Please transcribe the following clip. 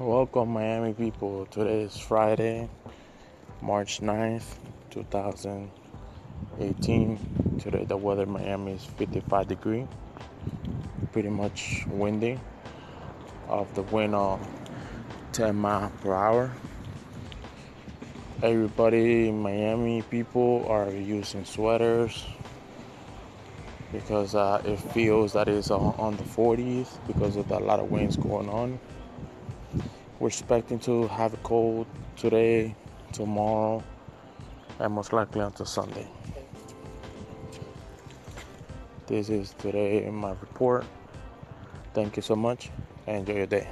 Welcome, Miami people. Today is Friday, March 9th, 2018. Today, the weather in Miami is 55 degree, pretty much windy. Of the wind of 10 mile per hour. Everybody Miami people are using sweaters because uh, it feels that it's on the 40s because of a lot of winds going on. We're expecting to have a cold today, tomorrow, and most likely until Sunday. This is today in my report. Thank you so much enjoy your day.